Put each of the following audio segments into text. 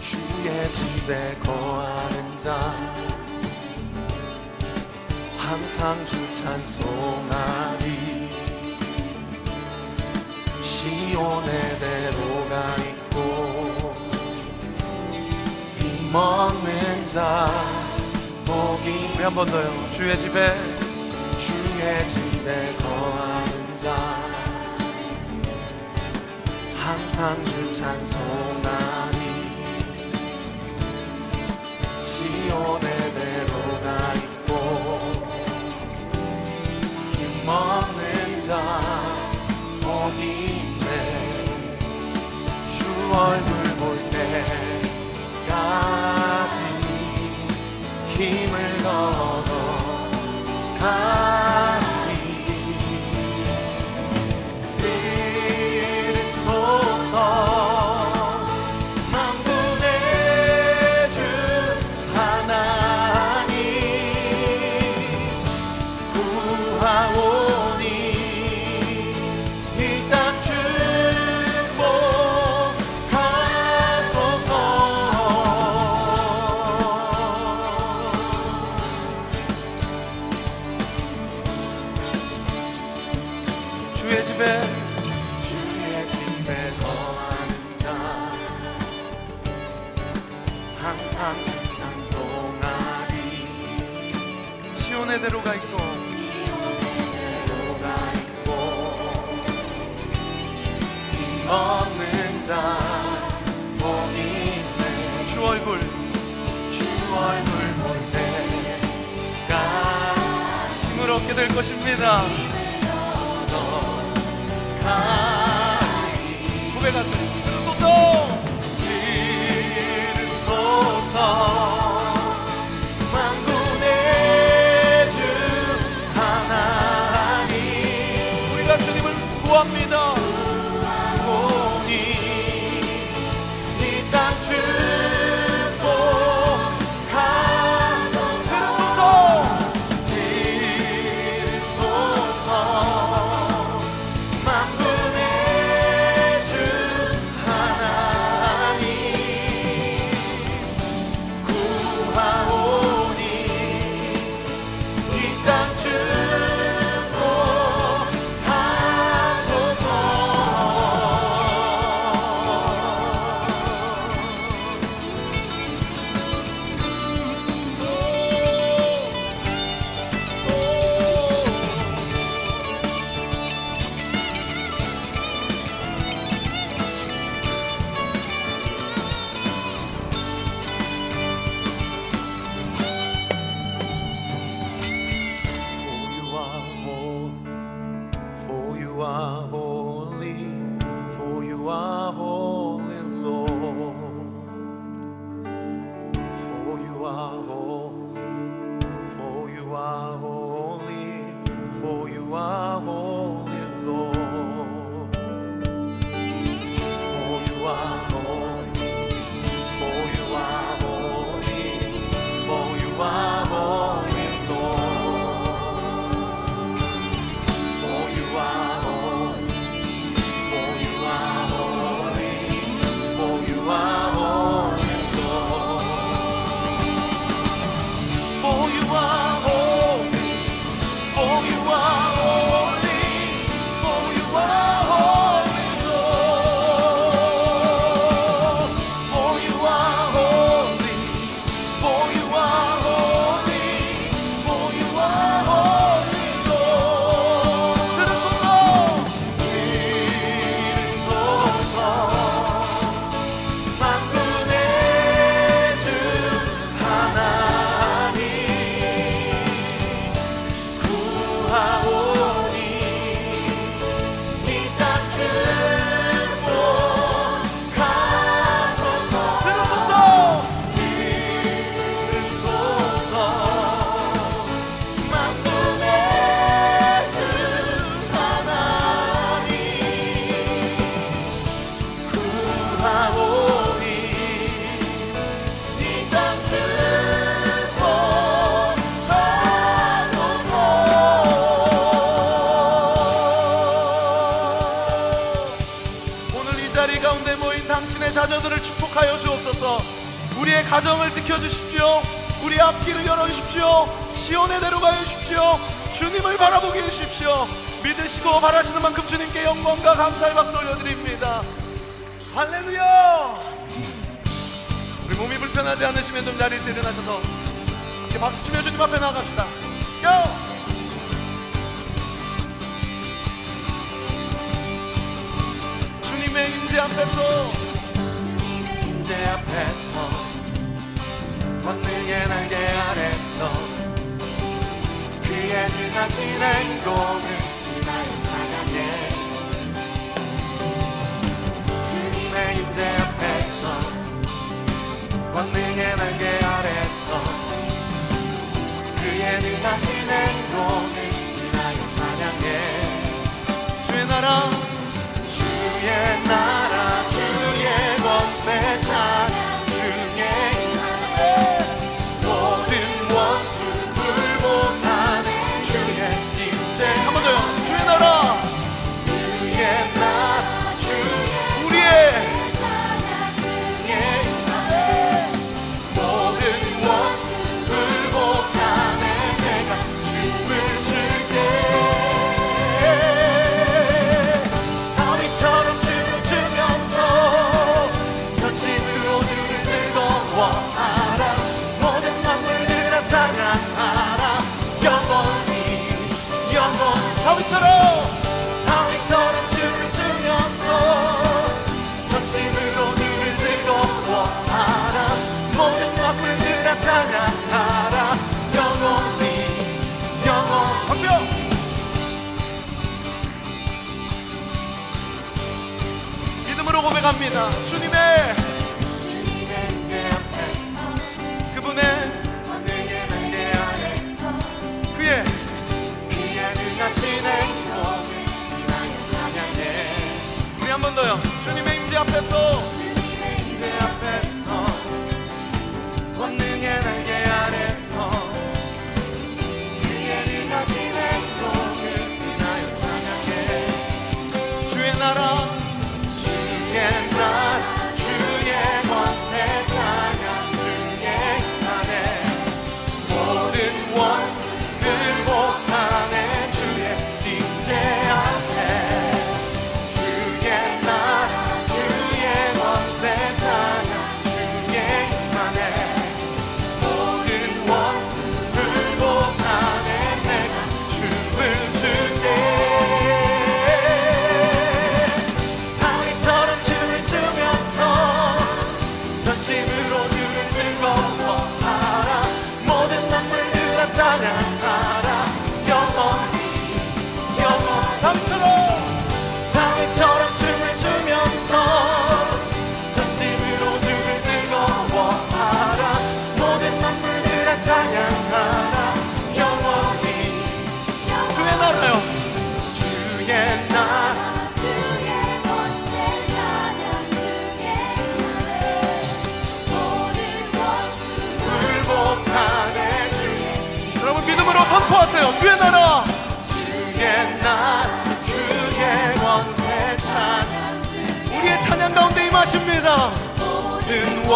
주의 집에 거하는 자 항상 주 찬송하리. 시온의 대로가 있고 힘없는 자 복이 우리 한 번 더요. 주의 집에. 주의 집에 거하는 자 항상 주 찬송하리 시온의 대로가 있고 힘없는 자 복이 있네 주 얼굴 볼 때까지 힘을 얻어 가 가리 고백 favor. 허락하여 주옵소서. 우리의 가정을 지켜주십시오. 우리 앞길을 열어주십시오. 시온의 대로 가주십시오. 주님을 바라보게 해주십시오. 믿으시고 바라시는 만큼 주님께 영광과 감사의 박수 올려드립니다. 할렐루야! 우리 몸이 불편하지 않으시면 좀 자리에서 일어나셔서 이렇게 박수 치며 주님 앞에 나아갑시다. 고! 주님의 임재 앞에서 존재 앞에서 권능의 날개 아래서 그의 능하신 행동을 이나의 찬양해 주님의 임재 앞에서 권능의 날개 아래서 그의 능하신 행동을 사랑합니다. 주님의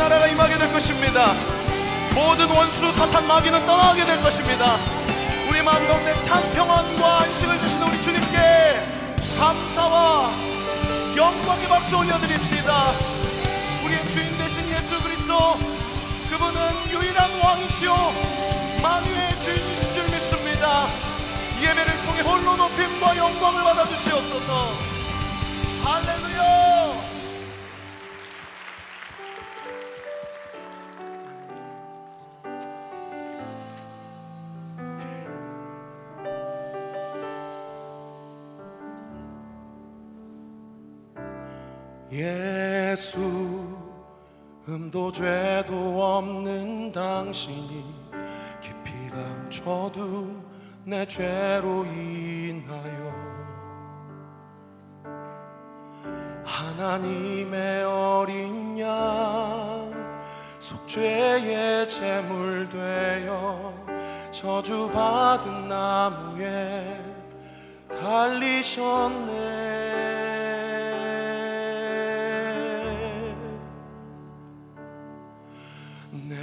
나라가 임하게 될 것입니다. 모든 원수 사탄 마귀는 떠나게 될 것입니다. 우리 마음 가운데 참 평안과 안식을 주시는 우리 주님께 감사와 영광의 박수 올려드립시다. 우리의 주인 되신 예수 그리스도 그분은 유일한 왕이시오 만유의 주인이신 줄 믿습니다. 예배를 통해 홀로 높임과 영광 음도 죄도 없는 당신이 깊이 감춰둔 내 죄로 인하여 하나님의 어린 양 속죄의 제물 되어 저주받은 나무에 달리셨네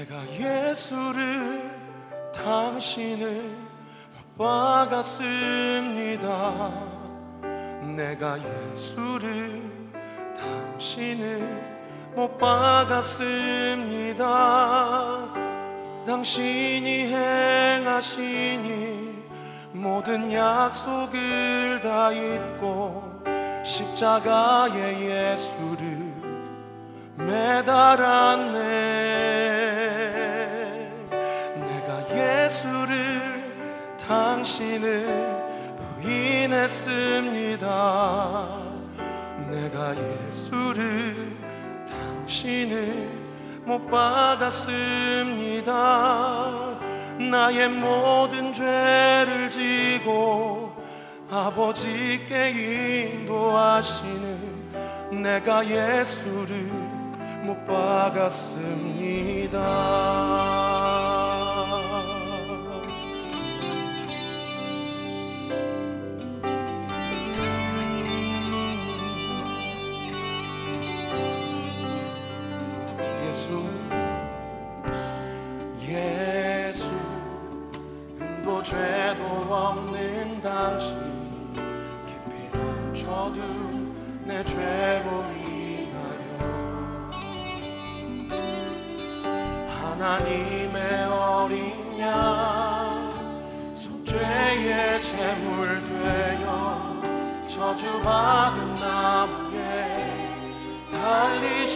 내가 예수를 당신을 못 박았습니다. 내가 예수를 당신을 못 박았습니다. 당신이 행하시니 모든 약속을 다 잊고 십자가에 예수를 매달았네 예수를 당신을 부인했습니다 내가 예수를 당신을 못 박았습니다 나의 모든 죄를 지고 아버지께 인도하시는 내가 예수를 못 박았습니다.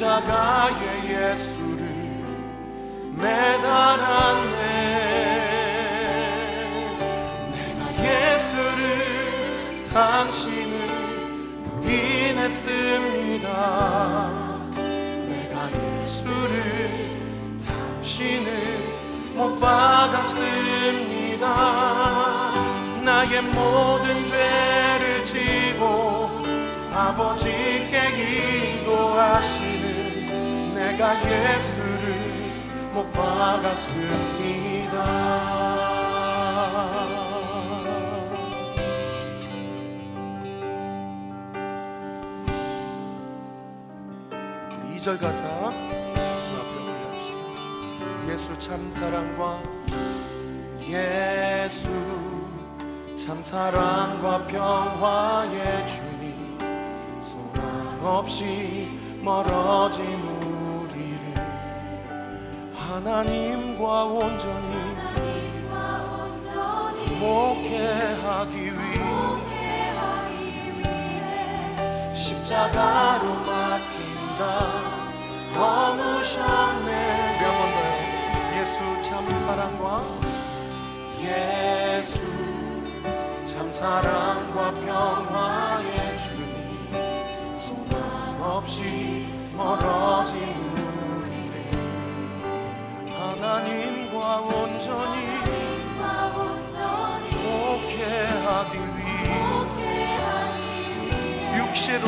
십자가에 예수를 매달았네. 내가 예수를 당신을 부인했습니다. 내가 예수를 당신을 못 박았습니다. 나의 모든 죄를 지고 아버지께 인도하시는 내가 예수를 못 박았습니다. 2절 가사 손 앞에 올려합시다. 예수 참 사랑과 예수 참 사랑과 평화의 주님 소망 없이 멀어진 하나님과 온전히 하나님과 온전히 목회하기 위해 십자가로 맡긴다. 허무셨네. 더요? 예수 참 사랑과 예수 참 사랑과 평화의 주님. 소망 없이 멀어진 육체로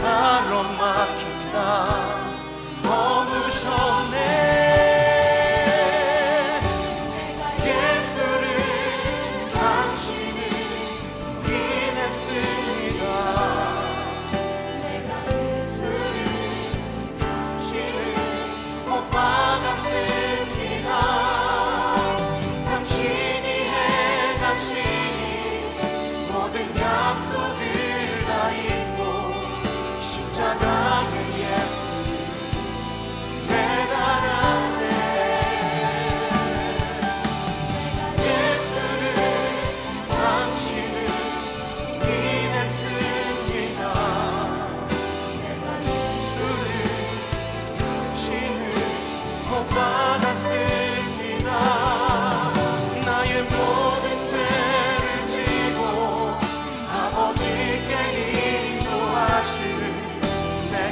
나로 막힌다. 너무 셔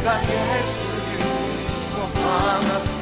내가 예수를 못 받았습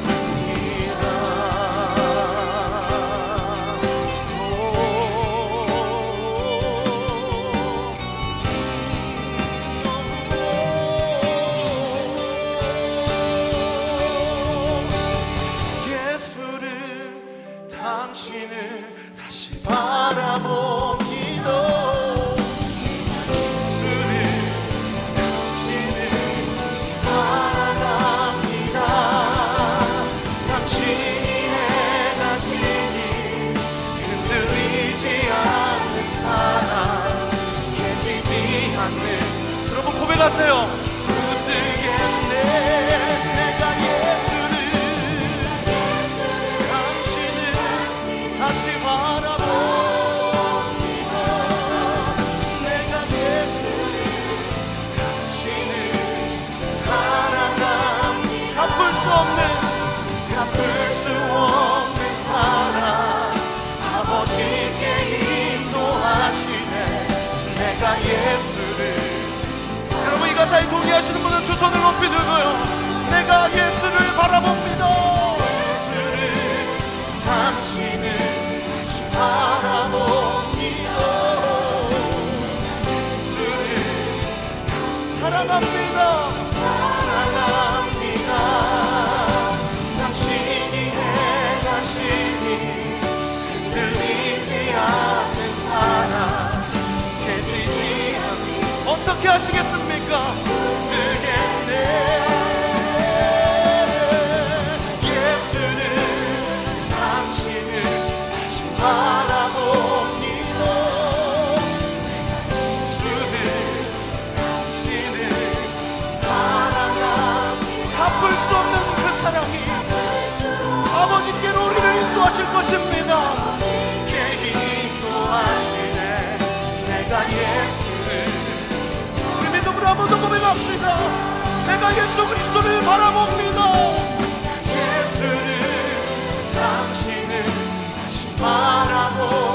고백하세요 손을 높이 들고요. 내가 예수를 바라봅니다. 예수를 당신을 다시 바라봅니다. 예수를 사랑합니다. 사랑합니다. 당신이 행하시니 흔들리지 않는 사랑 깨지지 않는 어떻게 하시겠습니까 사랑이 아버지께로 우리를 인도하실 것입니다. 게 인도하시네. 내가 예수를 우리 믿음으로 한번 더 고백합시다. 내가 예수 그리스도를 바라봅니다. 예수를 당신을 다시 바라봅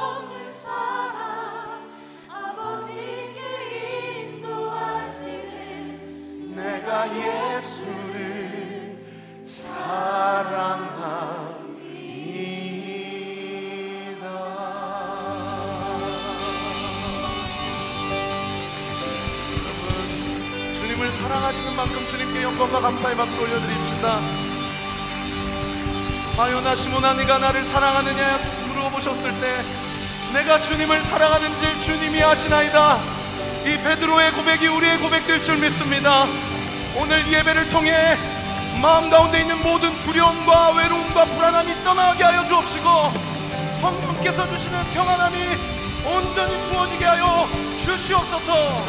주님을 사랑하시는 만큼 주님께 영광과 감사의 박수 올려드립시다. 아요나 시모나 네가 나를 사랑하느냐 물어보셨을 때 내가 주님을 사랑하는지 주님이 아시나이다. 이 베드로의 고백이 우리의 고백될 줄 믿습니다. 오늘 이 예배를 통해 마음 가운데 있는 모든 두려움과 외로움과 불안함이 떠나게 하여 주옵시고 성령께서 주시는 평안함이 온전히 부어지게 하여 주시옵소서.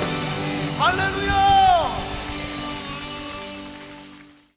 할렐루야